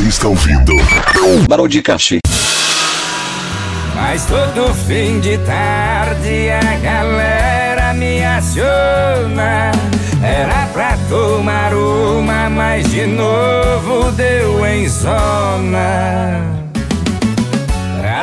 Você está ouvindo Barão de Cachê. Mas todo fim de tarde a galera me aciona. Era pra tomar uma, mas de novo deu em zona.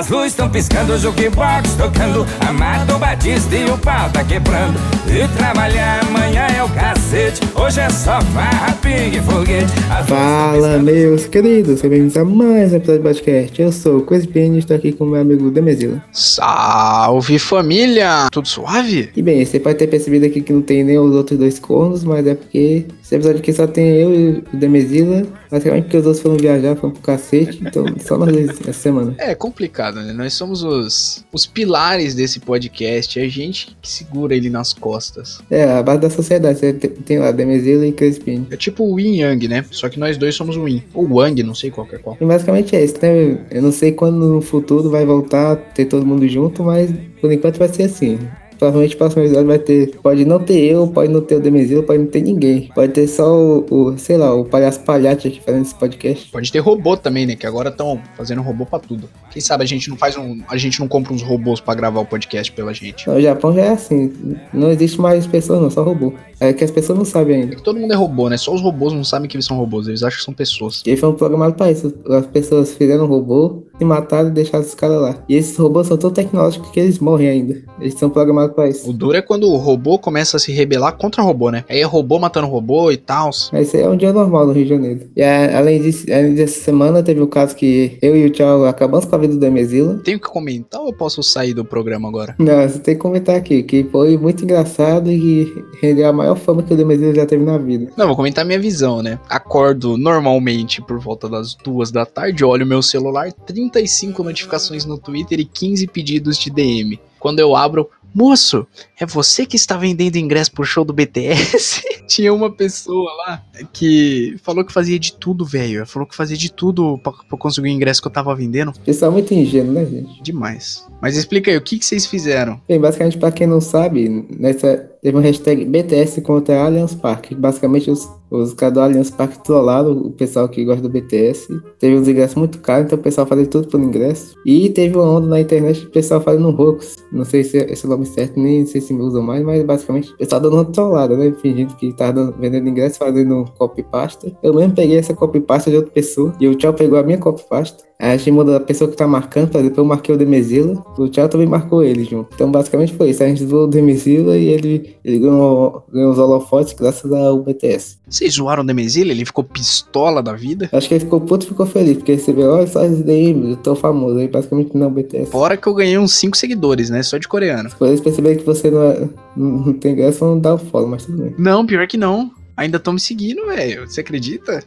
As luzes estão piscando, o jukebox tocando Amado Batista e o pau tá quebrando E trabalhar amanhã é o cacete Hoje é só farra, pingue, foguete Fala, piscando, meus queridos, sejam bem-vindos a mais um episódio do podcast. Eu sou o Coispin e estou aqui com o meu amigo Demezila. Salve família! Tudo suave? E bem, você pode ter percebido aqui que não tem nem os outros dois cornos, mas é porque esse episódio aqui só tem eu e o Demezila. Basicamente porque os outros foram viajar, foram pro cacete, então só nós dois essa semana. É complicado, né? Nós somos os, os pilares desse podcast, é a gente que segura ele nas costas. É, a base da sociedade, você tem- tem lá Demezila e Crispin. É tipo o Yin Yang, né? Só que nós dois somos o Yin. Ou Wang, não sei qual que é qual. E basicamente é isso, né? Eu não sei quando no futuro vai voltar a ter todo mundo junto, mas por enquanto vai ser assim. Provavelmente o próximo episódio vai ter. Pode não ter eu, pode não ter o Demezilo, pode não ter ninguém. Pode ter só o, o, sei lá, o palhaço palhate aqui fazendo esse podcast. Pode ter robô também, né? Que agora estão fazendo robô pra tudo. Quem sabe a gente não faz um. A gente não compra uns robôs pra gravar o podcast pela gente. No Japão já é assim. Não existe mais pessoas, não, só robô. É que as pessoas não sabem ainda. É que todo mundo é robô, né? Só os robôs não sabem que eles são robôs, eles acham que são pessoas. Eles foram programados pra isso. As pessoas fizeram um robô, se mataram e deixaram os caras lá. E esses robôs são tão tecnológicos que eles morrem ainda. Eles são programados pra isso. O duro é quando o robô começa a se rebelar contra o robô, né? Aí é robô matando robô e tal. Mas isso aí é um dia normal no Rio de Janeiro. E a- além disso, além dessa semana teve o caso que eu e o Thiago acabamos com a vida do Demezila. Tenho que comentar ou posso sair do programa agora? Não, você tem que comentar aqui, que foi muito engraçado e rendeu a maior fama que o Demezila já teve na vida. Não, vou comentar minha visão, né? Acordo normalmente por volta das duas da tarde, olho meu celular, 35 notificações no Twitter e 15 pedidos de DM. Quando eu abro, moço, é você que está vendendo ingresso pro show do BTS? Tinha uma pessoa lá que falou que fazia de tudo, velho. Falou que fazia de tudo pra, pra conseguir o ingresso que eu tava vendendo. Pessoal muito ingênuo, né, gente? Demais. Mas explica aí, o que, que vocês fizeram? Bem, basicamente, pra quem não sabe, nessa teve um hashtag BTS contra Allianz Parque. Basicamente, os, os caras do Allianz Parque trollaram o pessoal que gosta do BTS. Teve uns ingressos muito caros, então o pessoal fazia tudo por ingresso. E teve uma onda na internet do pessoal fazendo hoax. Não sei se é esse é o nome certo, nem sei se me usam mais, mas basicamente o pessoal dando uma trollada, né? Fingindo que tava dando- vendendo ingresso, fazendo copy pasta. Eu mesmo peguei essa copy pasta de outra pessoa e o Tchau pegou a minha copy pasta. Aí a gente muda a pessoa que tá marcando, pra depois eu marquei o Demezila. O Tchau também marcou ele junto. Então basicamente foi isso. A gente zoou o Demezila e ele, ele ganhou, ganhou os holofotes graças ao BTS. Vocês zoaram o Demezila? Ele ficou pistola da vida? Acho que ele ficou puto e ficou feliz, porque ele recebeu, olha só esse DM, eu tô famoso. Aí basicamente não, BTS. Fora que eu ganhei uns 5 seguidores, né? Só de coreano. Quando eles perceberem que você não, é, não tem graça, vão dar o follow, mas tudo bem. Não, pior que não. Ainda estão me seguindo, velho. Você acredita?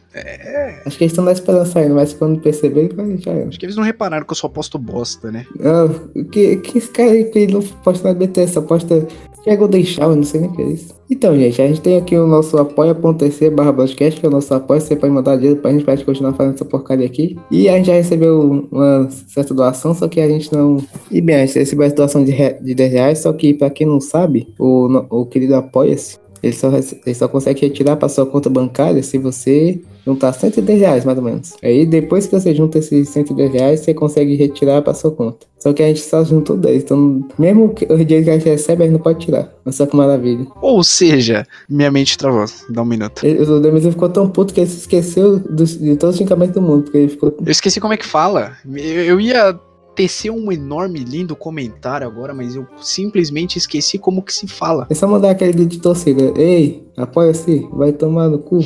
Acho que eles estão na esperança ainda, mas quando perceberem, vai já era. Acho que eles não repararam que eu só posto bosta, né? Ah, que, que esse cara aí que ele não posta na BTS, só posta. É Golden Shower, não sei nem o que é isso. Então, gente, a gente tem aqui o nosso apoia.se barra podcast, que é o nosso apoio. Você pode mandar dinheiro pra gente, pra gente continuar fazendo essa porcaria aqui. E a gente já recebeu uma certa doação, só que a gente não. E bem, a gente recebeu essa doação de, re- de 10 reais, só que pra quem não sabe, o, o querido Apoia-se, ele só, ele só consegue retirar pra sua conta bancária se você juntar 110 reais, mais ou menos. Aí depois que você junta esses 110 reais, você consegue retirar pra sua conta. Só que a gente só juntou 10, então mesmo o dinheiro que a gente recebe, a gente não pode tirar. Olha só que maravilha. Ou seja, minha mente travou. Dá um minuto. Ele- O Demis ficou tão puto que ele se esqueceu dos- de todos os xingamentos do mundo, porque ele ficou... Eu esqueci como é que fala. Eu, eu ia tecer um enorme, lindo comentário agora, mas eu simplesmente esqueci como que se fala. É só mandar aquele grito de torcida. Ei, apoia-se, vai tomar no cu.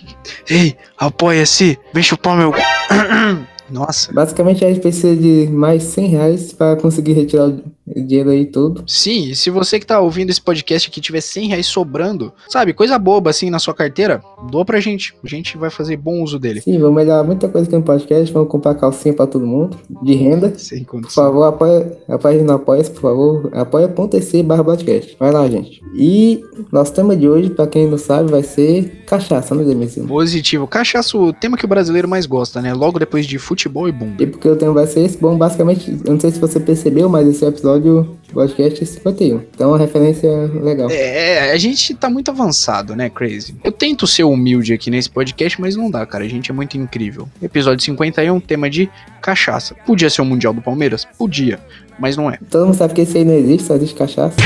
Ei, apoia-se, vem chupar meu. Nossa. Basicamente a gente precisa de mais 100 reais pra conseguir retirar o dinheiro aí todo. Sim, e se você que tá ouvindo esse podcast aqui tiver 100 reais sobrando, sabe, coisa boba assim na sua carteira, doa pra gente. A gente vai fazer bom uso dele. Sim, vamos melhorar muita coisa aqui no podcast. Vamos comprar calcinha pra todo mundo, de renda. Sem Por condição. favor, apoia, apoia a no apoia por favor. Apoia.se barra podcast. Vai lá, gente. E nosso tema de hoje, pra quem não sabe, vai ser cachaça, né, Demetrio? Positivo. Cachaça, o tema que o brasileiro mais gosta, né? Logo depois de futebol e bumbo. E porque o tema vai ser esse, bom, basicamente, eu não sei se você percebeu, mas esse é episódio episódio podcast 51. Então, uma referência legal. É, a gente tá muito avançado, né, Crazy? Eu tento ser humilde aqui nesse podcast, mas não dá, cara. A gente é muito incrível. Episódio 51, tema de cachaça. Podia ser o Mundial do Palmeiras? Podia, mas não é. Todo mundo sabe que esse aí não existe, só existe cachaça.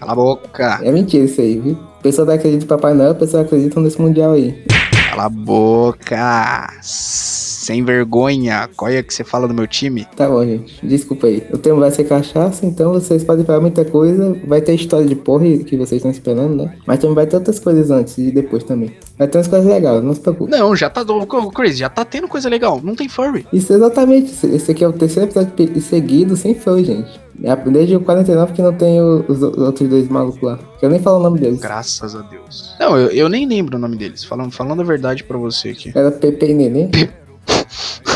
Cala a boca. É mentira isso aí, viu? A pessoa não acredita em Papai Noel, a pessoa acredita nesse Mundial aí. Cala a boca. Sem vergonha. Qual é que você fala do meu time? Tá bom, gente. Desculpa aí. O tema vai ser cachaça, então vocês podem falar muita coisa. Vai ter história de porra que vocês estão esperando, né? Mas também vai ter outras coisas antes e depois também. Vai ter umas coisas legais, não se preocupe. Não, já tá. Crazy, já tá tendo coisa legal. Não tem furry. Isso exatamente. Esse- aqui é o terceiro episódio seguido sem fã, gente. É Desde o 49 que não tem os outros dois malucos lá. Eu nem falo o nome deles. Graças a Deus. Não, eu, eu nem lembro o nome deles. Falando, falando a verdade pra você aqui. Era Pepe e Neném.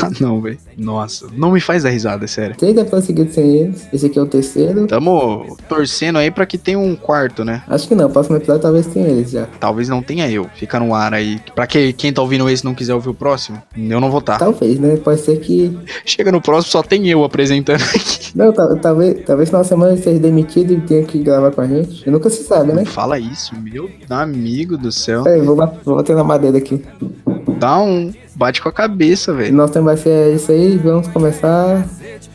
Ah, não, velho. Nossa, não me faz dar risada, é sério. Três episódios seguidos sem eles. Esse aqui é o terceiro. Tamo torcendo aí pra que tenha um quarto, né? Acho que não. O próximo episódio talvez tenha eles já. Talvez não tenha eu. Fica no ar aí. Pra que, quem tá ouvindo esse não quiser ouvir o próximo, eu não vou tá. Talvez, né? Pode ser que. Chega no próximo, só tem eu apresentando aqui. Não, ta- talvez, talvez na semana ele seja demitido e tenha que gravar com a gente. E nunca se sabe, né? Não fala isso, meu amigo do céu. Peraí, vou, vou bater na madeira aqui. Dá um. Bate com a cabeça, velho. nosso tema vai ser isso aí. Vamos começar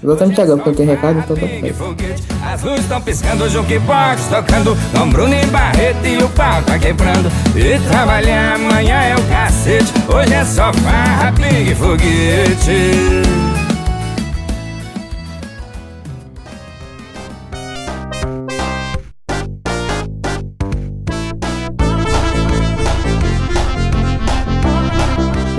exatamente agora, porque não tem recado, então tá as luzes estão piscando, o jukebox tocando, com Bruno e Barreto e o pau tá quebrando. E trabalhar amanhã é o cacete, hoje é só farra, big foguete.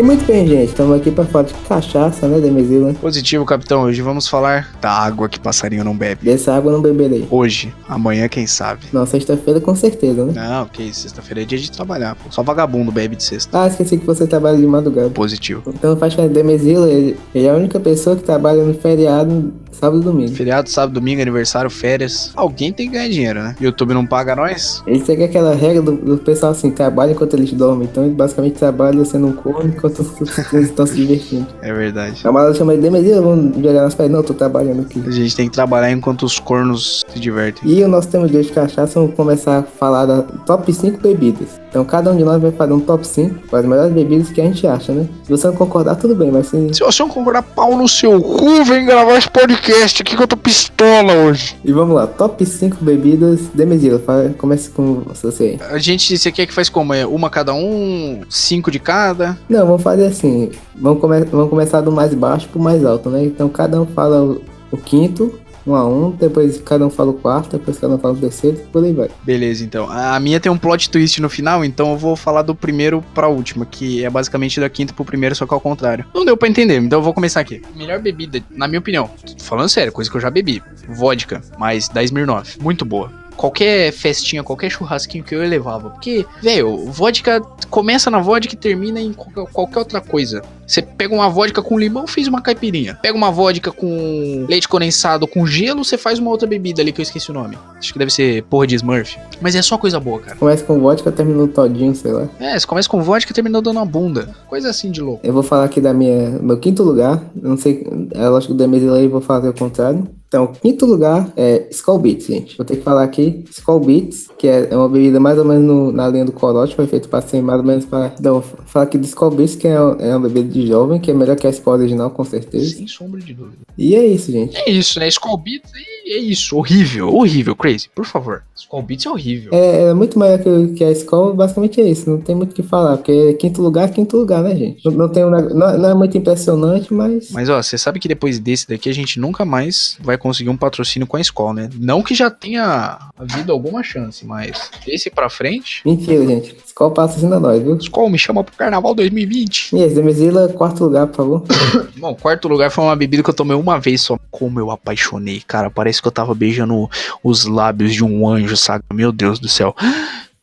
Muito bem, gente. Estamos aqui pra falar de cachaça, né, Demesila? Positivo, capitão. Hoje vamos falar da água que passarinho não bebe. Dessa água eu não beberei. Hoje, amanhã, quem sabe. Não, sexta-feira com certeza, né? Não, que sexta-feira é dia de trabalhar, pô. Só vagabundo bebe de sexta. Ah, esqueci que você trabalha de madrugada. Positivo. Então faz que Demesila, ele, ele é a única pessoa que trabalha no feriado sábado e domingo. Feriado, sábado, domingo, aniversário, férias. Alguém tem que ganhar dinheiro, né? YouTube não paga nós? Ele segue aquela regra do, do pessoal assim, trabalha enquanto eles dormem. Então ele basicamente trabalha sendo um corno enquanto estão se divertindo. É verdade. A Mala chama ele de Demesila, vamos jogar nas pernas. Não, tô trabalhando aqui. A gente tem que trabalhar enquanto os cornos se divertem. E o nosso tema de hoje de cachaça, vamos começar a falar da top 5 bebidas. Então cada um de nós vai fazer um top 5 com as melhores bebidas que a gente acha, né? Se você não concordar, tudo bem, mas se... Se você não concordar, pau no seu cu, vem gravar esse podcast aqui que eu tô pistola hoje. E vamos lá, top 5 bebidas Demesila. Fala- Comece com você aí. A gente, você quer que faz como? É uma cada um? Cinco de cada? Não, vamos fazer assim. Vamos, come- vamos começar do mais baixo pro mais alto, né? Então cada um fala o, o quinto, um a um, depois cada um fala o quarto, depois cada um fala o terceiro, por aí vai. Beleza, então. A minha tem um plot twist no final, então eu vou falar do primeiro pra última, que é basicamente da quinta pro primeiro, só que ao contrário. Não deu pra entender, então eu vou começar aqui. Melhor bebida, na minha opinião, falando sério, coisa que eu já bebi. Vodka, mais 10 Smirnoff. Muito boa. Qualquer festinha, qualquer churrasquinho que eu levava. Porque, velho, vodka começa na vodka e termina em qualquer, qualquer outra coisa. Você pega uma vodka com limão, fez uma caipirinha. Pega uma vodka com leite condensado com gelo, você faz uma outra bebida ali que eu esqueci o nome. Acho que deve ser porra de Smurf. Mas é só coisa boa, cara. Começa com vodka, termina no todinho, sei lá. É, você começa com vodka e termina dando uma bunda. Coisa assim de louco. Eu vou falar aqui da minha, meu quinto lugar. Não sei, é lógico que da mesa eu vou fazer o contrário. Então, quinto lugar é Skull Beats, gente. Vou ter que falar aqui Skull Beats, que é é uma bebida mais ou menos no- na linha do corote, foi feito para ser mais ou menos para. Então, vou falar aqui do Skull Beats, que é, é uma bebida de jovem, que é melhor que a Skull original, com certeza. Sem sombra de dúvida. E é isso, gente. É isso, né? Skull Beats é, é isso. Horrível, horrível, crazy. Por favor. Skull Beats é horrível. É, é muito melhor que, que a Skull, basicamente é isso. Não tem muito o que falar, porque quinto lugar, quinto lugar, né, gente? Não, não tem um neg- não, não é muito impressionante, mas. Mas ó, você sabe que depois desse daqui a gente nunca mais vai conseguir um patrocínio com a escola, né? Não que já tenha havido alguma chance, mas desse pra frente. Mentira, gente. Skull patrocina nós, viu? Skol me chama pro Carnaval 2020. E esse Demesila, quarto lugar, por favor. Bom, quarto lugar foi uma bebida que eu tomei uma vez só. Como eu apaixonei, cara. Parece que eu tava beijando os lábios de um anjo, sabe? Meu Deus do céu.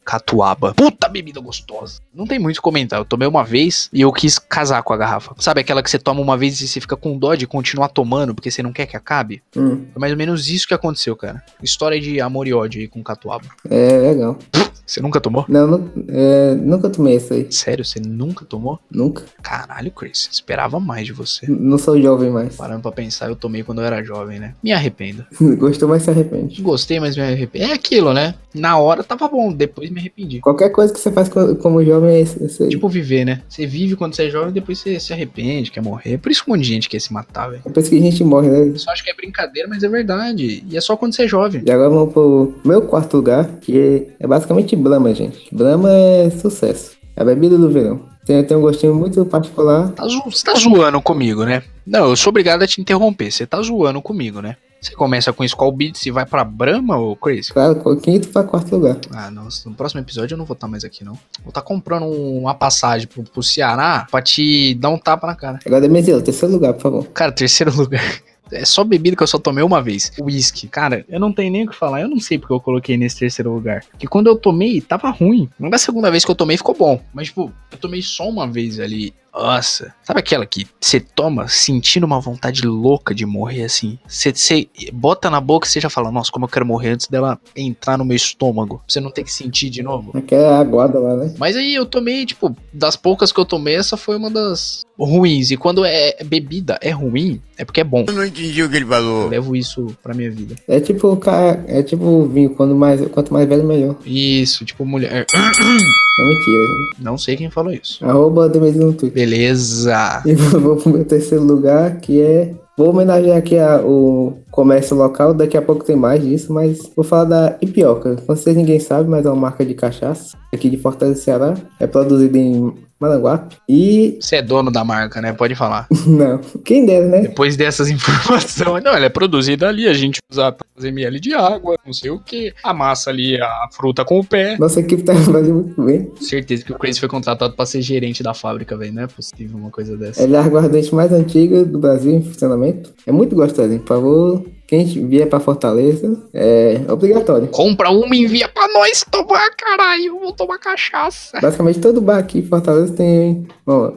Catuaba. Puta bebida gostosa. Não tem muito o que comentar. Eu tomei uma vez e eu quis casar com a garrafa. Sabe aquela que você toma uma vez e você fica com dó de continuar tomando porque você não quer que acabe? Hum, Foi mais ou menos isso que aconteceu, cara. História de amor e ódio aí com catuaba. é legal. Você nunca tomou? Não, nu- é, nunca tomei isso aí. Sério, você nunca tomou? Nunca. Caralho, Chris, esperava mais de você. N- Não sou jovem mais. Parando pra pensar, eu tomei quando eu era jovem, né? Me arrependo. Gostou, mas se arrepende. Gostei, mas me arrependo. É aquilo, né? Na hora tava bom, depois me arrependi. Qualquer coisa que você faz co- como jovem é isso, isso aí. Tipo viver, né? Você vive quando você é jovem, depois você se arrepende, quer morrer. Por isso que um monte de gente quer se matar, velho. Depois que a gente morre, né? Eu só acho que é brincadeira, mas é verdade. E é só quando você é jovem. E agora vamos pro meu quarto lugar, que é basicamente Brahma, gente. Brahma é sucesso. É a bebida do verão. Tem, tem um gostinho muito particular. Tá zo- Você tá zoando comigo, né? Não, eu sou obrigado a te interromper. Você tá zoando comigo, né? Você começa com Skull Beats e vai pra Brahma, ô Chris? Claro, com quinto pra quarto lugar. Ah, não. No próximo episódio eu não vou estar mais aqui, não. Vou estar comprando um- uma passagem pro, pro Ceará pra te dar um tapa na cara. Agora, Demezelo, terceiro lugar, por favor. Cara, terceiro lugar. É só bebida que eu só tomei uma vez. Whisky. Cara, eu não tenho nem o que falar. Eu não sei porque eu coloquei nesse terceiro lugar. Que quando eu tomei, tava ruim. Não da segunda vez que eu tomei, ficou bom. Mas, tipo, eu tomei só uma vez ali. Nossa. Sabe aquela que você toma sentindo uma vontade louca de morrer assim? Você você bota na boca e você já fala, nossa, como eu quero morrer antes dela entrar no meu estômago. Você não ter que sentir de novo. Aquela aguada lá, né? Mas aí eu tomei, tipo, das poucas que eu tomei, essa foi uma das ruins. E quando é bebida é ruim, é porque é bom. Eu não entendi o que ele Eu falou. levo isso pra minha vida. É tipo o cara, é tipo o vinho, quando mais, quanto mais velho, melhor. Isso, tipo, mulher. Não mentira, gente. Não sei quem falou isso. Arroba Demezelo no Twitter. Beleza. E vou pro meu terceiro lugar, que é. Vou homenagear aqui a- o comércio local, daqui a pouco tem mais disso, mas vou falar da Ipioca. Com vocês ninguém sabe, mas é uma marca de cachaça, aqui de Fortaleza, Ceará. É produzida em Maranguape. E. Você é dono da marca, né? Pode falar. Não, quem dera, né? Depois dessas informações. Não, ela é produzida ali, a gente usa 3 ml de água, não sei o que. Amassa ali a fruta com o pé. Nossa equipe tá fazendo muito bem. Certeza que o Chris foi contratado pra ser gerente da fábrica, velho. Não é possível uma coisa dessa. Ela é a aguardente mais antiga do Brasil em funcionamento. É muito gostosa, hein? Por favor, quem vier pra Fortaleza, é obrigatório. Compra uma e envia pra nós tomar, caralho. Vou tomar cachaça. Basicamente todo bar aqui em Fortaleza tem uma,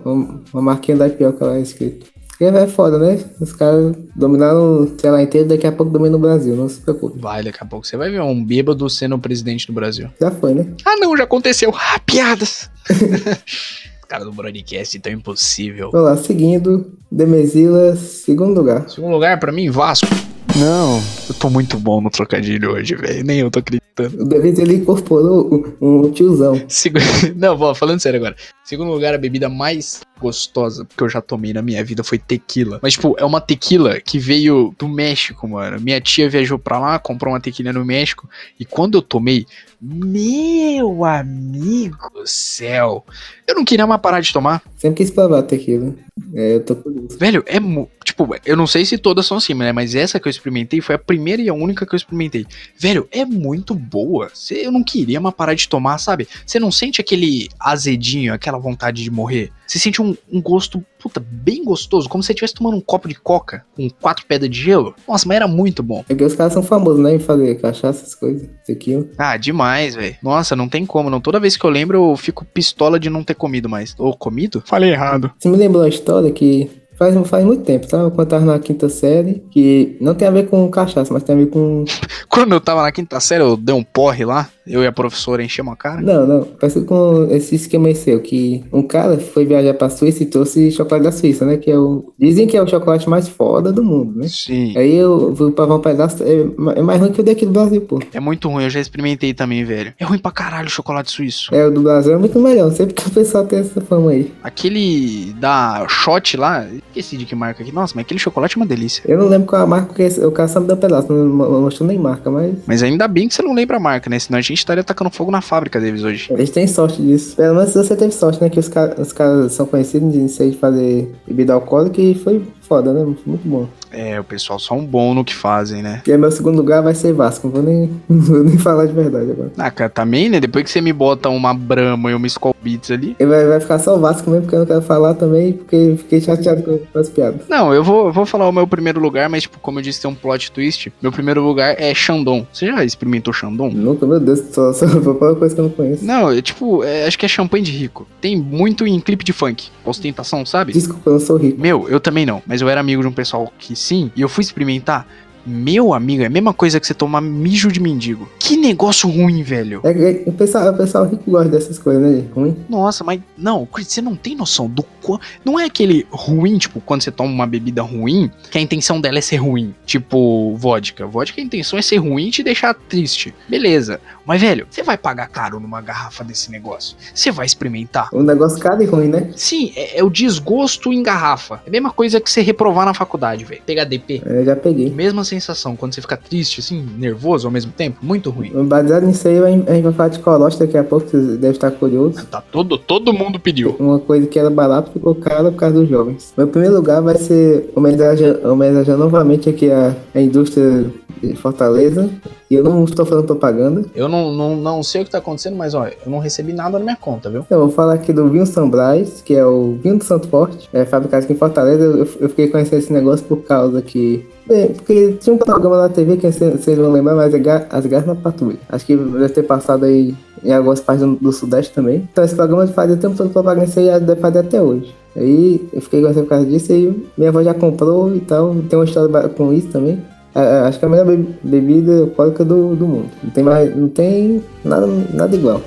uma, marquinha da Ipioca lá escrito. E é foda, né? Os caras dominaram o Ceará inteiro, daqui a pouco dominam o Brasil, não se preocupe. Vai, daqui a pouco você vai ver um bêbado sendo o presidente do Brasil. Já foi, né? Ah, não, já aconteceu. Ah, piadas. Cara do broadcast, tão impossível. Vamos lá, seguindo, Demesila, segundo lugar. Segundo lugar, pra mim, Vasco. Não. Eu tô muito bom no trocadilho hoje, velho. Nem eu tô acreditando. O Demesila incorporou um, um tiozão. Segu... Não, vou falando sério agora. Segundo lugar, a bebida mais gostosa que eu já tomei na minha vida foi tequila. Mas, tipo, é uma tequila que veio do México, mano. Minha tia viajou pra lá, comprou uma tequila no México. E quando eu tomei, meu amigo do céu, eu não queria mais parar de tomar. Sempre quis provar tequila. É, eu tô por isso. Velho, é. mu- Tipo, eu não sei se todas são assim, né? Mas essa que eu experimentei foi a primeira e a única que eu experimentei. Velho, é muito boa. Cê- Eu não queria mais parar de tomar, sabe? Você não sente aquele azedinho, aquela vontade de morrer. Você sente um, um gosto, puta, bem gostoso, como se você estivesse tomando um copo de coca com quatro pedras de gelo. Nossa, mas era muito bom. É porque os caras são famosos, né? Em fazer cachaça, essas coisas. Tequila. Ah, demais, velho. Nossa, não tem como. Não. Toda vez que eu lembro, eu fico pistola de não ter comido mais. Ou comido? Falei errado. Você me lembrou uma história que faz, faz muito tempo, tá? Eu quando tava na quinta série, que não tem a ver com cachaça, mas tem a ver com. Quando eu tava na quinta série, eu dei um porre lá. Eu e a professora enchemos a cara. Não, não. Parece com esse esquema seu, que um cara foi viajar pra Suíça e trouxe chocolate da Suíça, né? Que é o. Dizem que é o chocolate mais foda do mundo, né? Sim. Aí eu vou provar um pedaço. É, é mais ruim que o daqui do Brasil, pô. É muito ruim, eu já experimentei também, velho. É ruim pra caralho o chocolate suíço. É, o do Brasil é muito melhor. Não sei porque o pessoal tem essa fama aí. Aquele da Shot lá, esqueci de que marca aqui. Nossa, mas aquele chocolate é uma delícia. Eu não lembro qual a marca, porque o cara só me deu um pedaço. Não, mostrou nem marca, mas. Mas ainda bem que você não lembra a marca, né? Senão a gente estaria tacando fogo na fábrica deles hoje. Eles têm sorte disso. Pelo menos você teve sorte, né? Que os, ca- os caras são conhecidos de fazer bebida alcoólica e foi foda, né? Muito bom. É, o pessoal são bom no que fazem, né? E aí meu segundo lugar vai ser Vasco. Não vou nem, não vou nem falar de verdade agora. Ah, cara, também, né? Depois que você me bota uma Brahma e uma Skull Beats ali. Vai, vai ficar só o Vasco mesmo, porque eu não quero falar também, porque eu fiquei chateado com, as piadas. Não, eu vou, eu vou falar o meu primeiro lugar, mas, tipo, como eu disse, tem um plot twist. Meu primeiro lugar é Shandong. Você já experimentou Shandong? Nunca, meu Deus, só, só vou falar uma coisa que eu não conheço. Não, é tipo, é, acho que é champanhe de rico. Tem muito em clipe de funk. Ostentação, sabe? Desculpa, eu não sou rico. Meu, eu também não, mas eu era amigo de um pessoal que sim, e eu fui experimentar. Meu amigo, é a mesma coisa que você tomar mijo de mendigo. Que negócio ruim, velho. É, é, o, pessoal, o pessoal rico gosta dessas coisas, né? Ruim. Nossa, mas não, Chris, você não tem noção do quão. Não é aquele ruim, tipo, quando você toma uma bebida ruim, que a intenção dela é ser ruim. Tipo, vodka. Vodka, a intenção é ser ruim e te deixar triste. Beleza. Mas, velho, você vai pagar caro numa garrafa desse negócio? Você vai experimentar? Um negócio caro e ruim, né? Sim, é, é o desgosto em garrafa. É a mesma coisa que você reprovar na faculdade, velho. Pegar DP. Eu já peguei. Mesma sensação, quando você fica triste, assim, nervoso ao mesmo tempo, muito ruim. Baseado nisso aí, a gente vai falar de corote daqui a pouco, você deve estar curioso. Tá todo, todo mundo pediu. Uma coisa que era barato ficou caro por causa dos jovens. Meu primeiro lugar vai ser homenagear, homenagear novamente aqui a, a indústria de Fortaleza. E eu não estou fazendo propaganda. Eu não, não, não sei o que tá acontecendo, mas ó, eu não recebi nada na minha conta, viu? Eu vou falar aqui do vinho São Brás, que é o vinho do Santo Forte, é fabricado aqui em Fortaleza. Eu, eu fiquei conhecendo esse negócio por causa que Bem, porque tinha um programa na TV que vocês vão lembrar, mas é As Garras na Patrulha. Acho que deve ter passado aí em algumas partes do, do Sudeste também. Então esse programa fazia o tempo todo propaganda aí deve fazer até hoje. Aí eu fiquei gostando por causa disso e minha avó já comprou e tal. Tem uma história com isso também. Acho que é a melhor bebida alcoólica do, do mundo. Não tem mais. Não tem nada, nada igual.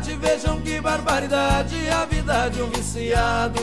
Cidade, vejam que barbaridade, a vida de um viciado.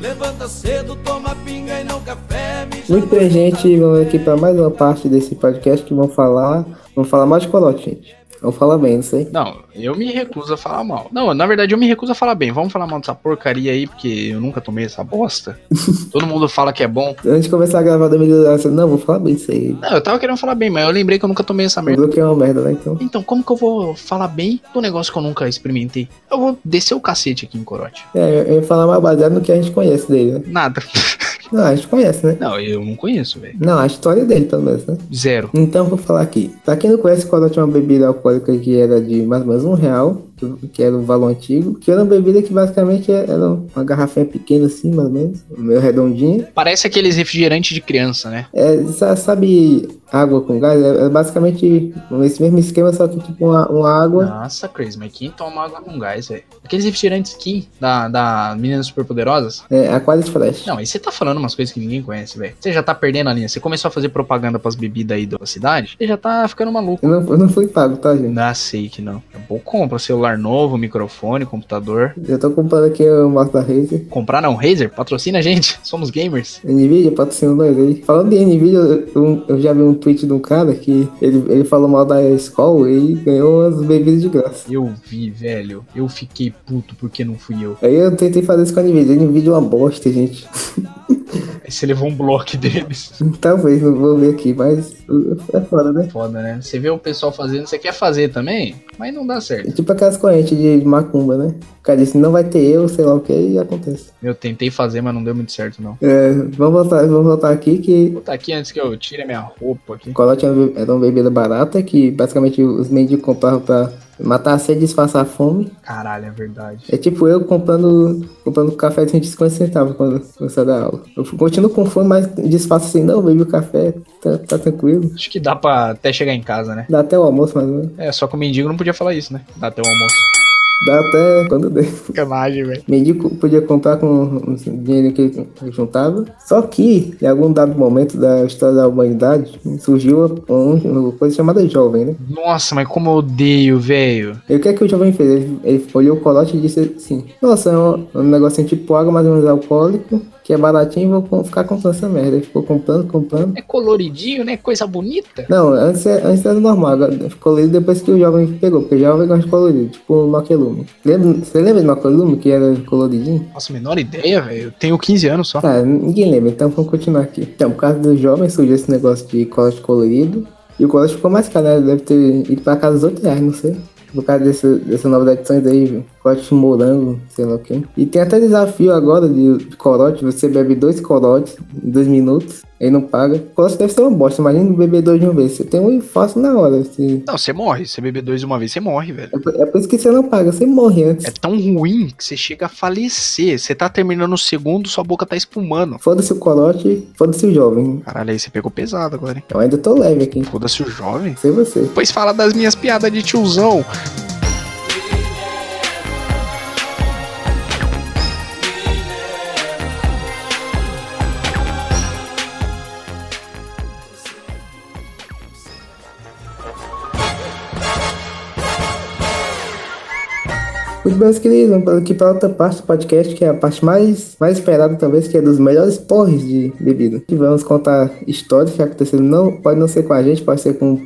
Levanta cedo, toma pinga e não café. Muito bem, gente, vamos aqui para mais uma parte desse podcast que vão falar, vão falar mais de colote, gente. Vou falar bem, não sei. Não, eu me recuso a falar mal. Não, na verdade eu me recuso a falar bem. Vamos falar mal dessa porcaria aí, porque eu nunca tomei essa bosta. Todo mundo fala que é bom. Antes de começar a gravar da medida, não, vou falar bem isso aí. Não, eu tava querendo falar bem, mas eu lembrei que eu nunca tomei essa merda. que é uma merda, né, então? Então, como que eu vou falar bem do negócio que eu nunca experimentei? Eu vou descer o cacete aqui em Corote. É, eu ia falar mais baseado no que a gente conhece dele, né? Nada. Não, a gente conhece, né? Não, eu não conheço, velho. Não, a história dele, pelo menos, né? Zero. Então, vou falar aqui. Pra quem não conhece, quando eu tinha uma bebida alcoólica que era de mais ou menos um real, que era o valor antigo, que era uma bebida que basicamente era uma garrafinha pequena assim, mais ou menos, meio redondinha. Parece aqueles refrigerantes de criança, né? É, sabe água com gás? É, é basicamente esse mesmo esquema, só que tipo uma, uma água. Nossa, Chris, mas quem toma água com gás, velho? Aqueles refrigerantes aqui, da, da Meninas Superpoderosas? É, Aquarius Flash. Não, e você tá falando umas coisas que ninguém conhece, velho. Você já tá perdendo a linha. Você começou a fazer propaganda pras bebidas aí da cidade, você já tá ficando maluco. Eu não, eu não fui pago, tá, gente? Ah, sei que não. É bom compra celular novo, microfone, computador. Eu tô comprando aqui o mouse da Razer. Comprar não, Razer? Patrocina a gente. Somos gamers. Nvidia patrocina nós aí. Falando de Nvidia, eu, eu, já vi um tweet de um cara que ele, ele falou mal da escola e ganhou as bebidas de graça. Eu vi, velho. Eu fiquei puto porque não fui eu. Aí eu tentei fazer isso com a Nvidia. A Nvidia é uma bosta, gente. Você levou um bloco deles. Talvez, não vou ver aqui, mas é foda, né? Foda, né? Você vê o pessoal fazendo, você quer fazer também, mas não dá certo. É tipo aquelas correntes de macumba, né? O cara disse, não vai ter eu, sei lá o que, e acontece. Eu tentei fazer, mas não deu muito certo, não. É, vamos voltar, vamos voltar aqui que... Vou voltar aqui antes que eu tire a minha roupa aqui. Colote era uma bebida barata que basicamente os mendigos compravam pra Matar a sede e disfarçar a fome. Caralho, é verdade. É tipo eu comprando, comprando café de 50 centavos quando eu da aula. Eu continuo com fome, mas disfarço assim, não, bebi o café, tá, tá, tranquilo. Acho que dá pra até chegar em casa, né? Dá até o almoço, mas... É, só que o mendigo não podia falar isso, né? Dá até o almoço. Dá até quando der. Sacanagem, velho. Mendigo podia comprar com o dinheiro que ele juntava. Só que, em algum dado momento da história da humanidade, surgiu uma coisa chamada jovem, né? Nossa, mas como eu odeio, velho. E o que é que o jovem fez? Ele, ele olhou o colote e disse assim: Nossa, é um, um negocinho tipo água, mais ou menos alcoólico que é baratinho, vou ficar comprando essa merda. Ficou comprando, comprando. É coloridinho, né? Coisa bonita. Não, antes, é, antes era normal, agora ficou colorido depois que o jovem pegou, porque o jovem gosta de colorido, tipo o. Lembra, você lembra do Maquelume, que era coloridinho? Nossa, menor ideia, velho. Eu tenho 15 anos só. Ah, ninguém lembra, então vamos continuar aqui. Então, por causa do jovem surgiu esse negócio de colete colorido. E o colete ficou mais caro, né? Deve ter ido pra casa dos outros reais, não sei por causa desse, dessa nova edições aí, corte morango, sei lá o que. E tem até desafio agora de corote, você bebe dois corotes em dois minutos, aí não paga. Corote deve ser uma bosta, imagina beber dois de uma vez, você tem um infarto na hora. Você... Não, você morre, você beber dois de uma vez, você morre, velho. É por, é por isso que você não paga, você morre antes. É tão ruim que você chega a falecer, você tá terminando o segundo, sua boca tá espumando. Foda-se o corote, foda-se o jovem. Caralho, aí você pegou pesado agora, hein? Eu ainda tô leve aqui. Foda-se o jovem? Sei você. Pois fala das minhas piadas de tiozão. Meus queridos, vamos aqui para outra parte do podcast, que é a parte mais, mais esperada, talvez, que é dos melhores porres de bebida. E vamos contar histórias que aconteceram, não, pode não ser com a gente, pode ser com o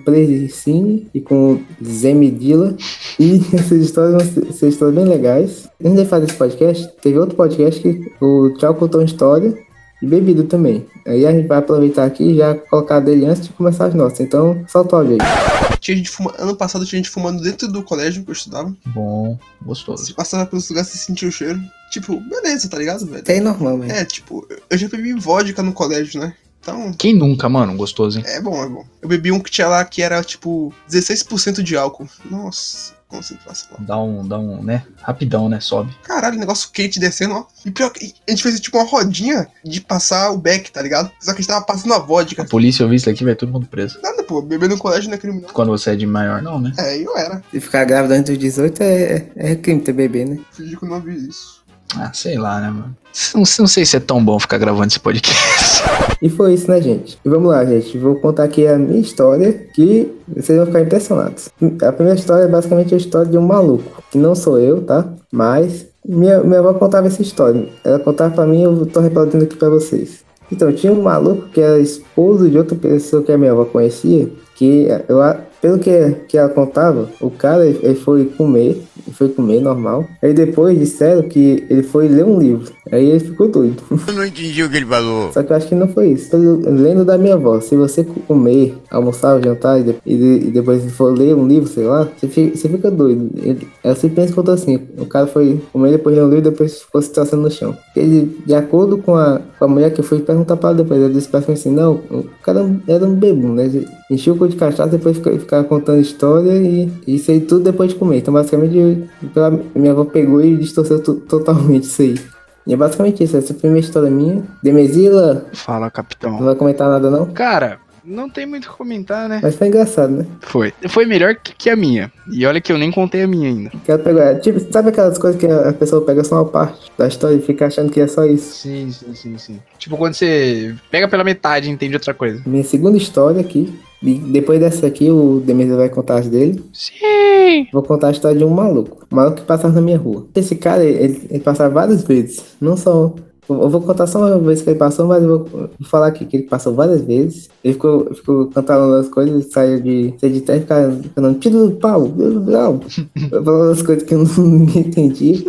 Cine e com o Zemidila. E essas histórias vão ser histórias bem legais. Antes de fazer esse podcast, teve outro podcast que o Tchau contou uma história e bebida também. Aí a gente vai aproveitar aqui e já colocar dele antes de começar as nossas. Então, solta o áudio aí. Tinha gente fuma... Ano passado tinha gente fumando dentro do colégio que eu estudava. Bom, gostoso. Se passava pelos lugares e sentia o cheiro. Tipo, beleza, tá ligado, velho? É normal, velho. É, tipo, eu já bebi vodka no colégio, né? Então, Quem nunca, mano? Gostoso, hein? é bom, é bom. Eu bebi um que tinha lá que era, tipo, 16% de álcool. Nossa, concentração. Dá um, dá um, né? Rapidão, né? Sobe. Caralho, negócio quente descendo, ó. E pior que a gente fez tipo uma rodinha de passar o beck, tá ligado? Só que a gente tava passando a vodka. A polícia ouviu isso aqui, vai todo mundo preso. Nada, pô, beber no colégio não é criminal. Quando você é de maior, não, né? É, eu era. Se ficar grávida antes dos 18 é, é crime ter bebê, né? Fingi que eu não vi isso. Ah, sei lá, né, mano? Não, não sei se é tão bom ficar gravando esse podcast. E foi isso, né, gente? Vamos lá, gente. Vou contar aqui a minha história que vocês vão ficar impressionados. A primeira história é basicamente a história de um maluco, que não sou eu, tá? Mas minha, minha avó contava essa história. Ela contava pra mim, eu tô reproduzindo aqui pra vocês. Então, tinha um maluco que era esposo de outra pessoa que a minha avó conhecia, que eu, pelo que, que ela contava, o cara ele foi comer, ele foi comer normal. Aí depois disseram que ele foi ler um livro. Aí ele ficou doido. Eu não entendi o que ele falou. Só que eu acho que não foi isso. Pelo, lendo da minha avó, se você comer, almoçar, jantar e, de- e de- depois for ler um livro, sei lá, você fica, você fica doido. Ele, ela simplesmente contou assim: o cara foi comer, depois ler um livro, depois ficou se traçando no chão. Ele, de acordo com a, com a mulher que eu fui perguntar pra ela depois, ela disse pra mim assim: não, o cara era um bebum, né? Enchia o cu de cachaça, depois fica- ficava contando história e isso aí tudo depois de comer. Então, basicamente, pela, minha avó pegou e distorceu totalmente isso aí. E é basicamente isso, essa é a primeira história minha. Demesila, Fala, não capitão. vai comentar nada não? Cara, não tem muito o que comentar, né? Mas foi engraçado, né? Foi. Foi melhor que, a minha. E olha que eu nem contei a minha ainda. Que ela pegou, é, tipo, sabe aquelas coisas que a a pessoa pega só uma parte da história e fica achando que é só isso? Sim, sim, sim, sim. Tipo, quando você pega pela metade e entende outra coisa. Minha segunda história aqui. E depois dessa aqui, o Demesila vai contar as dele. Sim. Vou contar a história de um maluco. Um maluco que passava na minha rua. Esse cara, ele, ele passava várias vezes. Não só. Eu vou contar só uma vez que ele passou, mas eu vou, falar aqui que ele passou várias vezes. Ele ficou, ficou cantando as coisas, saiu de ser de terra e ficava cantando tiro do pau, tiro do pau. Falando as coisas que eu não entendi.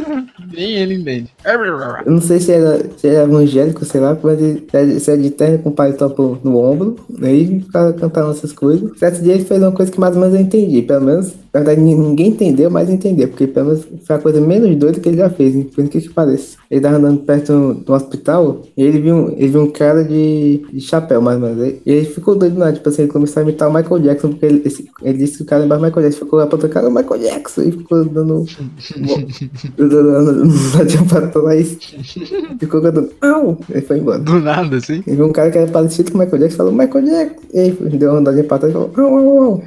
Nem ele entende. Eu não sei se era, se era evangélico, sei lá, mas ele era- se era de terra com o paletó no ombro, aí ficava cantando essas coisas. Certo dia ele fez uma coisa que mais ou menos eu entendi, pelo menos, na verdade ni- ninguém entendeu, mas entendeu, porque pelo menos foi a coisa menos doida que ele já fez, hein, por incrível que pareça. Ele tava andando perto do hospital e ele viu, um- ele viu um cara de, de chapéu, mais ou menos. E ele ficou doido, né? Tipo assim, ele começou a imitar o Michael Jackson, porque ele, esse- ele disse que o cara lembrava Michael Jackson, ficou lá pra outro cara, o Michael Jackson, e ficou dando. Não tinha pra trás. Ficou cantando, au! Ele foi embora. Do nada, assim. E viu um cara que era parecido com o Michael Jackson, falou, Michael Jackson! E aí deu uma andadinha pra trás e falou, au, au, au!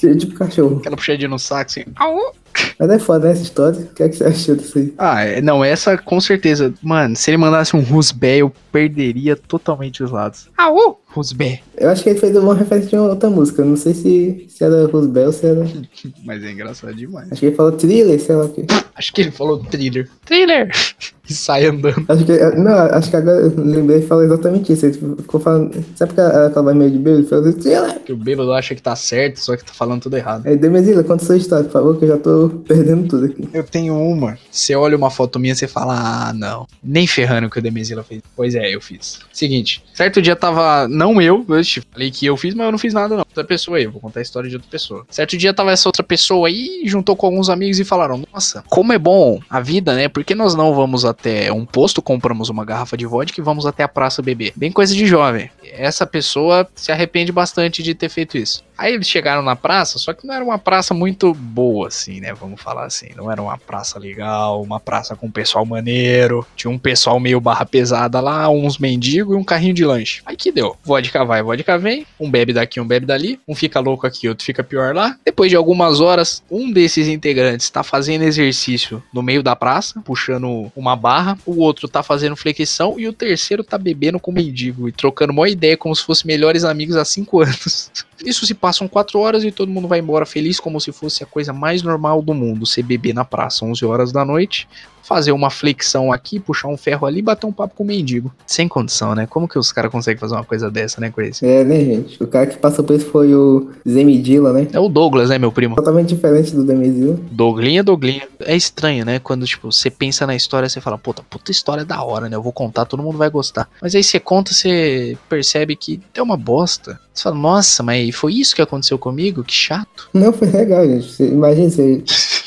Cheio tipo cachorro. Aquela puxadinha no saco, assim. Au! Mas é foda, né, essa história? O que é que você achou disso aí? Ah, é- não, essa com certeza. Mano, se ele mandasse um Rusbé, eu perderia totalmente os lados. Au! Rusbé. Eu acho que ele fez uma referência de uma outra música. eu Não sei se, se era Roosevelt ou se era. Mas é engraçado demais. Acho que ele falou thriller, sei lá o quê. Acho que ele falou thriller. Thriller! E sai andando. Acho que. Não, acho que agora eu lembrei e falou exatamente isso. Ele ficou falando. Sabe que ela aquela voz meio de bêbado? Ele falou assim, thriller! Que o bêbado acha que tá certo, só que tá falando tudo errado. Aí, Demesila, conta sua história, por favor, que eu já tô perdendo tudo aqui. Eu tenho uma. Você olha uma foto minha, você fala, ah, não. Nem ferrando que o Demesila fez. Pois é, eu fiz. Seguinte, certo dia tava. Não eu, eu te falei que eu fiz, mas eu não fiz nada, não. Outra pessoa aí, vou contar a história de outra pessoa. Certo dia tava essa outra pessoa aí, juntou com alguns amigos e falaram: Nossa, como é bom a vida, né? Por que nós não vamos até um posto, compramos uma garrafa de vodka e vamos até a praça beber? Bem coisa de jovem. Essa pessoa se arrepende bastante de ter feito isso. Aí eles chegaram na praça, só que não era uma praça muito boa, assim, né? Vamos falar assim. Não era uma praça legal, uma praça com pessoal maneiro. Tinha um pessoal meio barra pesada lá, uns mendigos e um carrinho de lanche. Aí que deu? Vodka vai, vodka vem. Um bebe daqui, um bebe dali. Um fica louco aqui, outro fica pior lá. Depois de algumas horas, um desses integrantes tá fazendo exercício no meio da praça, puxando uma barra. O outro tá fazendo flexão e o terceiro tá bebendo com mendigo e trocando uma ideia como se fossem melhores amigos há cinco anos. Isso se passa passam quatro horas e todo mundo vai embora feliz, como se fosse a coisa mais normal do mundo. Você beber na praça 11 horas da noite, fazer uma flexão aqui, puxar um ferro ali e bater um papo com o mendigo. Sem condição, né? Como que os caras conseguem fazer uma coisa dessa, né, Crazy? É, né, gente? O cara que passou por isso foi o Zemidila, né? É o Douglas, né, meu primo? Totalmente diferente do Demizila. Douglinha, Douglinha. É estranho, né? Quando, tipo, você pensa na história, você fala, puta, puta história da hora, né? Eu vou contar, todo mundo vai gostar. Mas aí você conta, você percebe que é uma bosta. Você fala, nossa, mas foi isso que aconteceu comigo? Que chato. Não, foi legal, gente. Imagina você.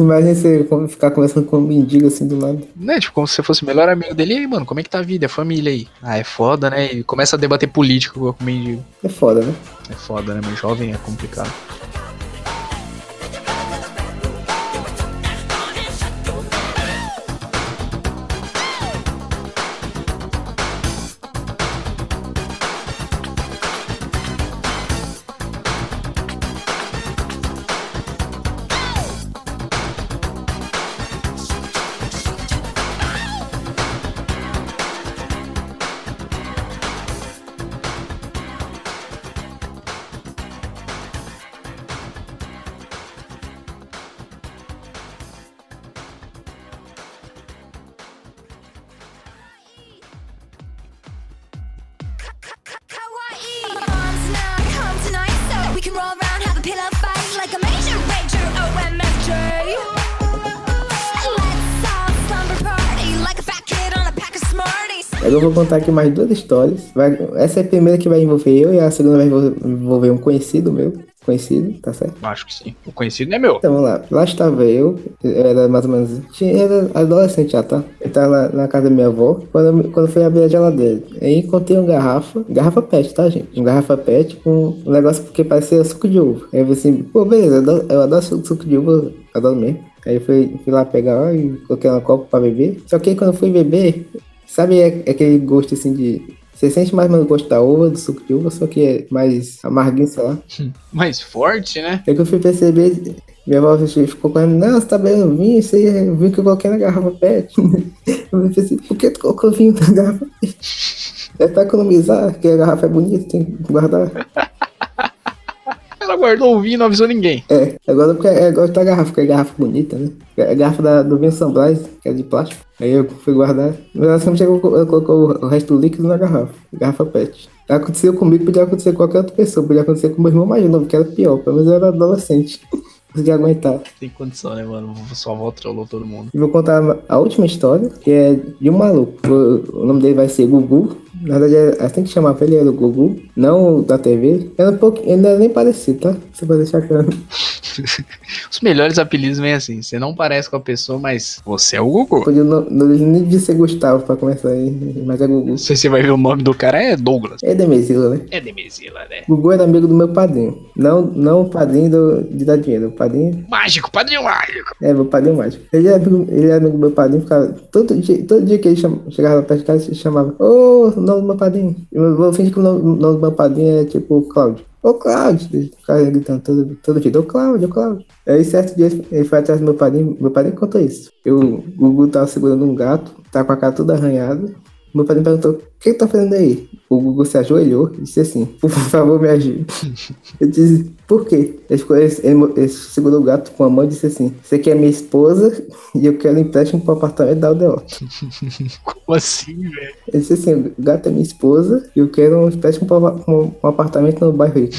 Imagina você ficar conversando com um mendigo assim do lado. Né? Tipo, como se você fosse o melhor amigo dele. E aí, mano, como é que tá a vida? A família aí? Ah, é foda, né? E começa a debater político com o mendigo. É foda, né? É foda, né? Mas jovem é complicado. Contar aqui mais duas histórias. Vai- essa é a primeira que vai envolver eu e a segunda vai envol- envolver um conhecido meu. Conhecido, tá certo? Acho que sim. O conhecido não é meu. Então vamos lá. Lá estava eu, eu era mais ou menos. Tinha, era adolescente já, tá? Eu tava lá na casa da minha avó, quando, quando fui abrir a geladeira. Aí encontrei uma garrafa, garrafa pet, tá, gente? Uma garrafa pet com um negócio que parecia suco de uva. Aí eu falei assim, pô, beleza, eu adoro, eu adoro suco, de uva, adoro mesmo. Aí fui, fui lá pegar ó, e coloquei uma copa pra beber. Só que aí quando eu fui beber, sabe é- aquele gosto assim de. Você sente mais o gosto da uva, do suco de uva, só que é mais amarguinho, sei lá. Mais forte, né? Aí que eu fui perceber, minha avó ficou correndo, não, você tá bebendo vinho, isso aí é vinho que eu coloquei na garrafa pet. Eu pensei, por que tu colocou vinho na garrafa pet? É pra economizar, que a garrafa é bonita, tem que guardar. Ela guardou o vinho e não avisou ninguém. É, agora porque é gosto da garrafa, porque é garrafa bonita, né? É a garrafa da, do vinho Brás, que é de plástico. Aí eu fui guardar. Mas ela sempre chegou, ela colocou o resto do líquido na garrafa, garrafa pet. Aconteceu comigo, podia acontecer com qualquer outra pessoa, podia acontecer com meu irmão mais novo, que era pior, pelo menos eu era adolescente. Conseguia aguentar. Tem condição, né, mano? Sua avó trollou todo mundo. E vou contar a última história, que é de um maluco. O nome dele vai ser Gugu. Na verdade, é assim que chamava ele, era o Gugu, não o da TV. Era um pouco, não era nem parecido, tá? Você pode deixar claro. Os melhores apelidos vêm assim. Você não parece com a pessoa, mas você é o Gugu. Podia não, não nem devia ser Gustavo pra começar aí, mas é Gugu. Se você vai ver o nome do cara, é Douglas. É Demesila, né? É Demesila, né? Gugu era amigo do meu padrinho. Não, não o padrinho do, de dar dinheiro. O padrinho Mágico, padrinho mágico. É, meu padrinho mágico. Ele é amigo, ele é amigo do meu padrinho, ficava. Todo dia, todo dia que ele cham- chegava perto de casa, ele chamava, ô, o nome do meu padrinho. Eu vou fingir que o nome, nome do meu padrinho é tipo Cláudio. Ô Cláudio! Ele gritando todo, todo dia, ô Cláudio, ô Cláudio. Aí certo dia ele foi atrás do meu padrinho, meu padrinho contou isso. Eu, o Gugu tava segurando um gato, tá com a cara toda arranhada. Meu padrinho perguntou, o que tá fazendo aí? O Gugu se ajoelhou e disse assim, por favor, me ajude. Eu disse, por quê? Ele, ficou, ele, ele- segurou o gato com a mão e disse assim, você quer minha esposa e eu quero empréstimo pro apartamento da Aldeota. Como assim, velho? Ele disse assim, o gato é minha esposa e eu quero um empréstimo pro apa- um, um apartamento no bairro rico.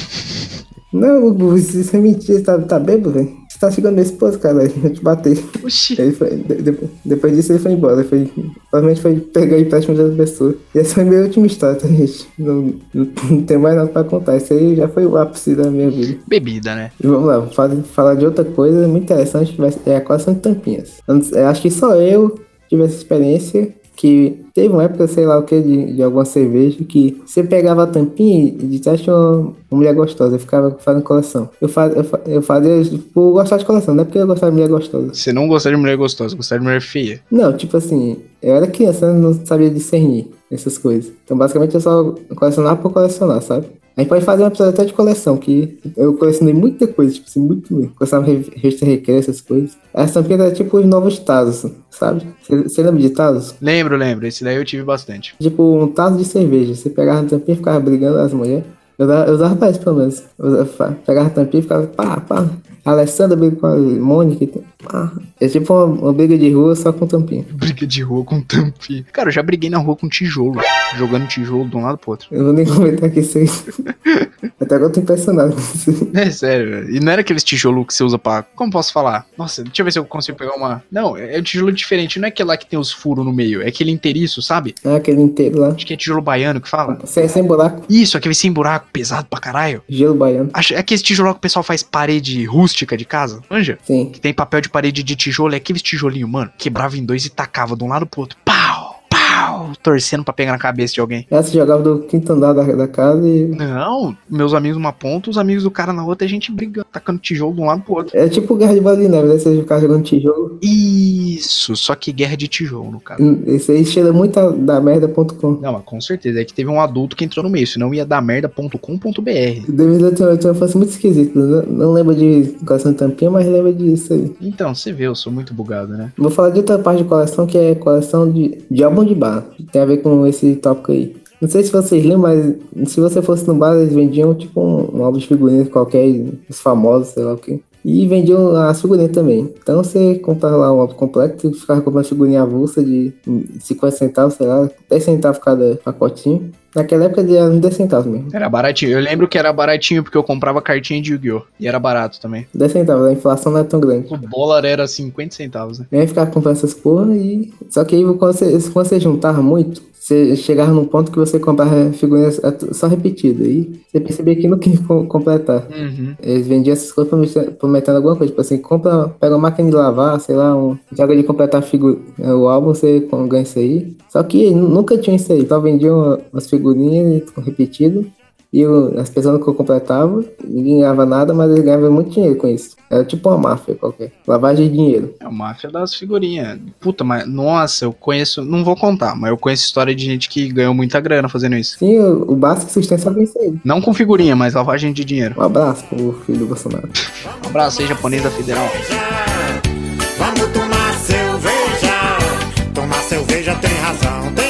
Não, Gugu, isso é mentira, você tá, tá bêbado, velho? Tá chegando minha esposa, cara, eu vou te bater. Oxi. Ele foi, de- de- depois disso ele foi embora. Ele foi, provavelmente foi pegar empréstimo de outra pessoa. E essa foi a minha última história, tá, gente? Não, não, não tem mais nada pra contar. Isso aí já foi o ápice da minha vida. Bebida, né? E vamos lá, fa- falar de outra coisa muito interessante, que vai ser- é a coleção de tampinhas. Eu acho que só eu tive essa experiência que teve uma época, sei lá o que, de, de alguma cerveja, que você pegava a tampinha e de trás tinha uma, mulher gostosa, eu ficava fazendo coleção. Eu, faz, eu, eu fazia por gostar de coleção, não é porque eu gostava de mulher gostosa. Você não gostar de mulher gostosa, gostar de mulher feia. Não, tipo assim, eu era criança, eu não sabia discernir essas coisas. Então, basicamente, eu só colecionava por colecionar, sabe? A gente pode fazer um episódio até de coleção, que eu colecionei muita coisa, tipo assim, muito mesmo. Colecionava rev- revista Recreio, essas coisas. Essa tampinha era tipo os novos Tazos, sabe? Você lembra de Tazos? Lembro, lembro. Esse daí eu tive bastante. Tipo um tazo de cerveja. Você pegava a tampinha e ficava brigando as mulheres. Eu usava, eu usava pra isso, pelo menos. Eu usava, pegava a tampinha e ficava pá, pá. Alessandra briga com a Mônica. Pá. É tipo uma, uma briga de rua só com tampinha. Briga de rua com tampinha. Cara, eu já briguei na rua com tijolo. Jogando tijolo de um lado pro outro. Eu vou nem comentar aqui isso aí. Até agora eu tô impressionado com isso. É sério, velho. E não era aqueles tijolos que você usa pra. Como posso falar? Nossa, deixa eu ver se eu consigo pegar uma. Não, é um tijolo diferente. Não é aquele lá que tem os furos no meio. É aquele inteiriço, sabe? É aquele inteiro lá. Acho que é tijolo baiano que fala. Sem, sem buraco, Isso, aquele sem buraco, pesado pra caralho. gelo baiano. Acho, é aquele tijolo que o pessoal faz parede rústica de casa. Manja? Sim. Que tem papel de parede de tijolo. É aqueles tijolinho, mano. Quebrava em dois e tacava de um lado pro outro. Pau! Pau! Torcendo pra pegar na cabeça de alguém. Essa jogava do quinto andar da, da casa e. Não, meus amigos numa ponta, os amigos do cara na outra, a gente brigando, tacando tijolo de um lado pro outro. É tipo guerra de bola de neve, né? Você ficar jogando tijolo. Isso, só que guerra de tijolo, no caso. Esse aí cheira muito a- da merda.com. Não, mas com certeza. É que teve um adulto que entrou no meio, senão ia dar merda.com.br. Devido a ter uma infância muito esquisita. Não, não lembro de coleção de tampinha, mas lembro disso aí. Então, você vê, eu sou muito bugado, né? Vou falar de outra parte de coleção que é coleção de, de álbum de bar. Tem a ver com esse tópico aí. Não sei se vocês lembram, mas se você fosse no bar, eles vendiam tipo um, um álbum de figurinhas qualquer, os famosos, sei lá o que. E vendiam as figurinhas também. Então você comprava lá um álbum completo e ficava comprando figurinha avulsa de hum, 50 centavos, sei lá, 10 centavos cada pacotinho. Naquela época era uns 10 centavos mesmo. Era baratinho. Eu lembro que era baratinho porque eu comprava cartinha de Yu-Gi-Oh! E era barato também. 10 centavos, a inflação não é tão grande. O dólar era 50 centavos, né? Eu ia ficar comprando essas porra e. Só que aí quando você, quando você juntava muito, você chegava num ponto que você comprava figurinhas at- só repetidas. E você percebia que não queria com- completar. Uhum. Eles vendiam essas coisas prometendo- alguma coisa. Tipo assim, compra, pega uma máquina de lavar, sei lá, um. Joga de completar figu- o álbum, você ganha isso aí. Só que nu- nunca tinha isso aí. Só vendiam as figurinhas repetidas. E o- as pessoas que eu completava, ninguém ganhava nada, mas eles ganhavam muito dinheiro com isso. Era tipo uma máfia qualquer. Lavagem de dinheiro. É a máfia das figurinhas. Puta, mas nossa, eu conheço. Não vou contar, mas eu conheço história de gente que ganhou muita grana fazendo isso. Sim, o, o básico sustenta bem isso aí. Não com figurinha, mas lavagem de dinheiro. Um abraço pro filho do Bolsonaro. Um abraço aí, japonesa federal. Vamos tomar cerveja. Tomar cerveja tem razão. Tem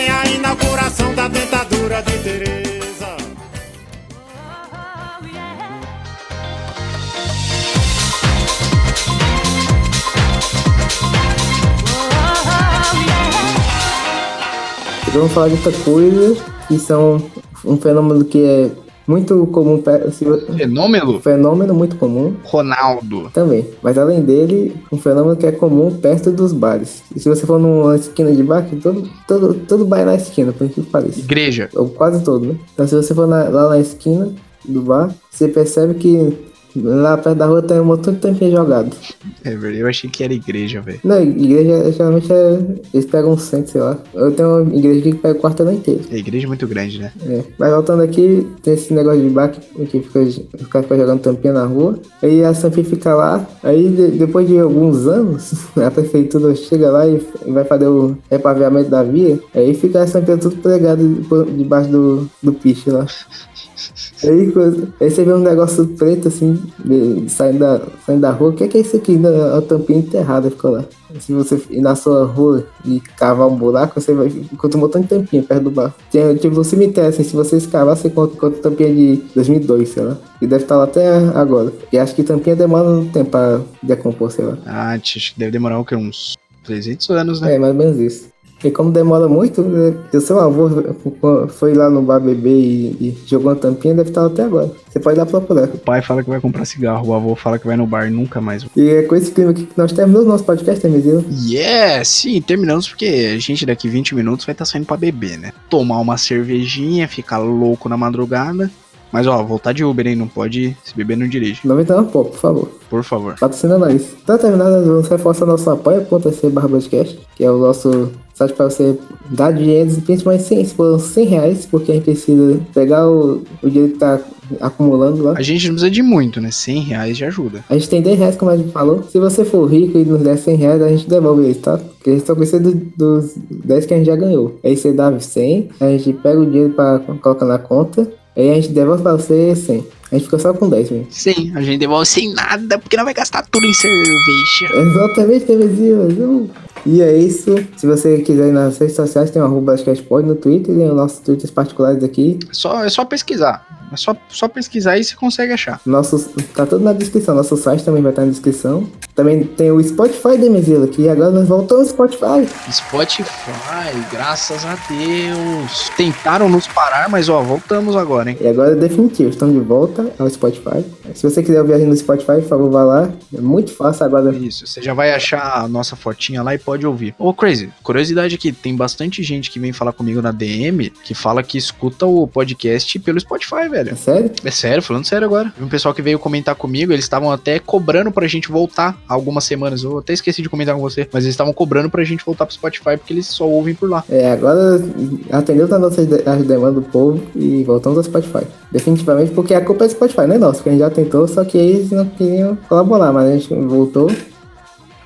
Vamos falar de outra coisa, que são um fenômeno que é muito comum, um Fenômeno? fenômeno muito comum Ronaldo. também. Mas além dele, um fenômeno que é comum perto dos bares. E se você for numa esquina de bar, todo, todo, todo bar é na esquina, por que pareça. Igreja. Ou quase todo, né? Então se você for na- lá na esquina do bar, você percebe que lá perto da rua tem um montão de tampinha jogado. É verdade, eu achei que era igreja, velho. Não, igreja geralmente é. Eles pegam um centro, sei lá. Eu tenho uma igreja aqui que pega o quarteirão inteiro. A igreja é muito grande, né? É. Mas voltando aqui, tem esse negócio de bar que, que fica, o cara fica jogando tampinha na rua. Aí a tampinha fica lá. Aí de- depois de alguns anos, a prefeitura chega lá e vai fazer o repaveamento da via. Aí fica essa tampinha tudo pregada debaixo do, do piche lá. Aí, você vê um negócio preto assim, saindo, da, saindo da rua. O que é, que é isso aqui? Não, A tampinha enterrada ficou lá. Se você ir na sua rua e cavar um buraco, você vai encontrar um montão de tampinha perto do bar. Tem tipo um cemitério, assim, se você escavar, você encontra, encontra tampinha de 2002, sei lá. E deve estar lá até agora. E acho que tampinha demora um tempo pra decompor, sei lá. Ah, acho que deve demorar o quê? Uns 300 anos, né? É, mais ou menos isso. E como demora muito, né, se o seu avô foi lá no bar beber e, e jogou uma tampinha, deve estar lá até agora. Você pode ir lá procurar. O pai fala que vai comprar cigarro, o avô fala que vai no bar e nunca mais. E é com esse clima aqui que nós terminamos o nosso podcast, né, Mizilo? Yeah, sim, terminamos porque a gente daqui 20 minutos vai estar saindo pra beber, né? Tomar uma cervejinha, ficar louco na madrugada. Mas ó, voltar de Uber, hein? Não pode se beber, não dirige. 99 pô, por favor. Por favor. Patrocina nós. Terminar, nós vamos reforçar nosso apoio.se barra podcast, que é o nosso site para você dar dinheiro, principalmente 100, se for 100 reais, porque a gente precisa pegar o, o dinheiro que tá acumulando lá. A gente não precisa de muito, né? 100 reais já ajuda. A gente tem 10 reais, como a gente falou. Se você for rico e nos der 100 reais, a gente devolve eles, tá? Porque a gente só precisa do- dos 10 que a gente já ganhou. Aí você dá 100, a gente pega o dinheiro pra colocar na conta, aí a gente devolve pra você 100. A gente fica só com 10 mesmo. Sim, a gente devolve sem nada, porque não vai gastar tudo em cerveja. Exatamente, TVzinho. E é isso. Se você quiser ir nas redes sociais, tem o arroba Basquetepod no Twitter e os nossos Twitters particulares aqui. É só, é só pesquisar. É só, só pesquisar aí você consegue achar. Nosso, tá tudo na descrição. Nosso site também vai estar na descrição. Também tem o Spotify de Mesila, que agora nós voltamos ao Spotify. Spotify, graças a Deus. Tentaram nos parar, mas ó, voltamos agora, hein? E agora é definitivo, estamos de volta ao Spotify. Se você quiser ouvir a gente no Spotify, por favor, vá lá. É muito fácil agora. Isso, você já vai achar a nossa fotinha lá e pode ouvir. Ô, Crazy, curiosidade aqui, tem bastante gente que vem falar comigo na DM que fala que escuta o podcast pelo Spotify, É velho. sério? É sério, falando sério agora. Um pessoal que veio comentar comigo, eles estavam até cobrando pra gente voltar algumas semanas. Eu até esqueci de comentar com você, mas eles estavam cobrando pra gente voltar pro Spotify porque eles só ouvem por lá. É, agora atendeu as nossas de- as demandas do povo e voltamos ao Spotify. Definitivamente, porque a culpa é do Spotify, não é nossa, porque a gente já tentou, só que eles não queriam colaborar, mas a gente voltou.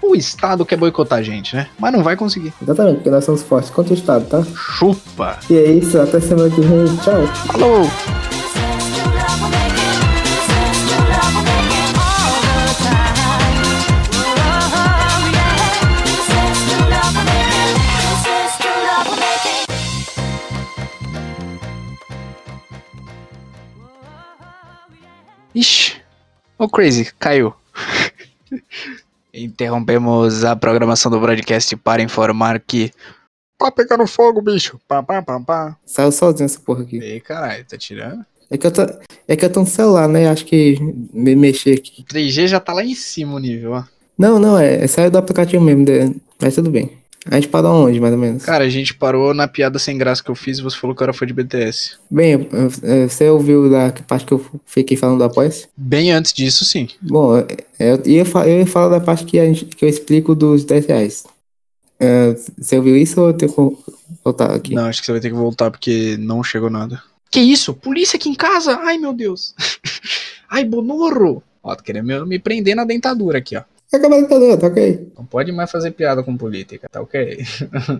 O Estado quer boicotar a gente, né? Mas não vai conseguir. Exatamente, porque nós somos fortes contra o Estado, tá? Chupa! E é isso, até semana que vem, tchau. Falou! Ô Crazy, caiu. Interrompemos a programação do broadcast para informar que. Tá pegando fogo, bicho. Pá, pá, pá, pá. Saiu sozinho essa porra aqui. Ei, caralho, tá tirando? É que eu tô, é que eu tô no celular, né? Acho que me mexer aqui. 3G já tá lá em cima o nível, ó. Não, não, é, é saiu do aplicativo mesmo, de- mas tudo bem. A gente parou onde, mais ou menos? Cara, a gente parou na piada sem graça que eu fiz e você falou que era fã de BTS. Bem, você ouviu da parte que eu fiquei falando do Apoia-se? Bem antes disso, sim. Bom, é, eu ia, eu ia falar da parte que, a gente, que eu explico dos 10 reais. É, você ouviu isso ou eu tenho que voltar aqui? Não, acho que você vai ter que voltar porque não chegou nada. Que isso? Polícia aqui em casa? Ai, meu Deus. Ai, Bonoro. Ó, tá querendo me prender na dentadura aqui, ó. Acabou de tá ok? Não pode mais fazer piada com política, tá ok?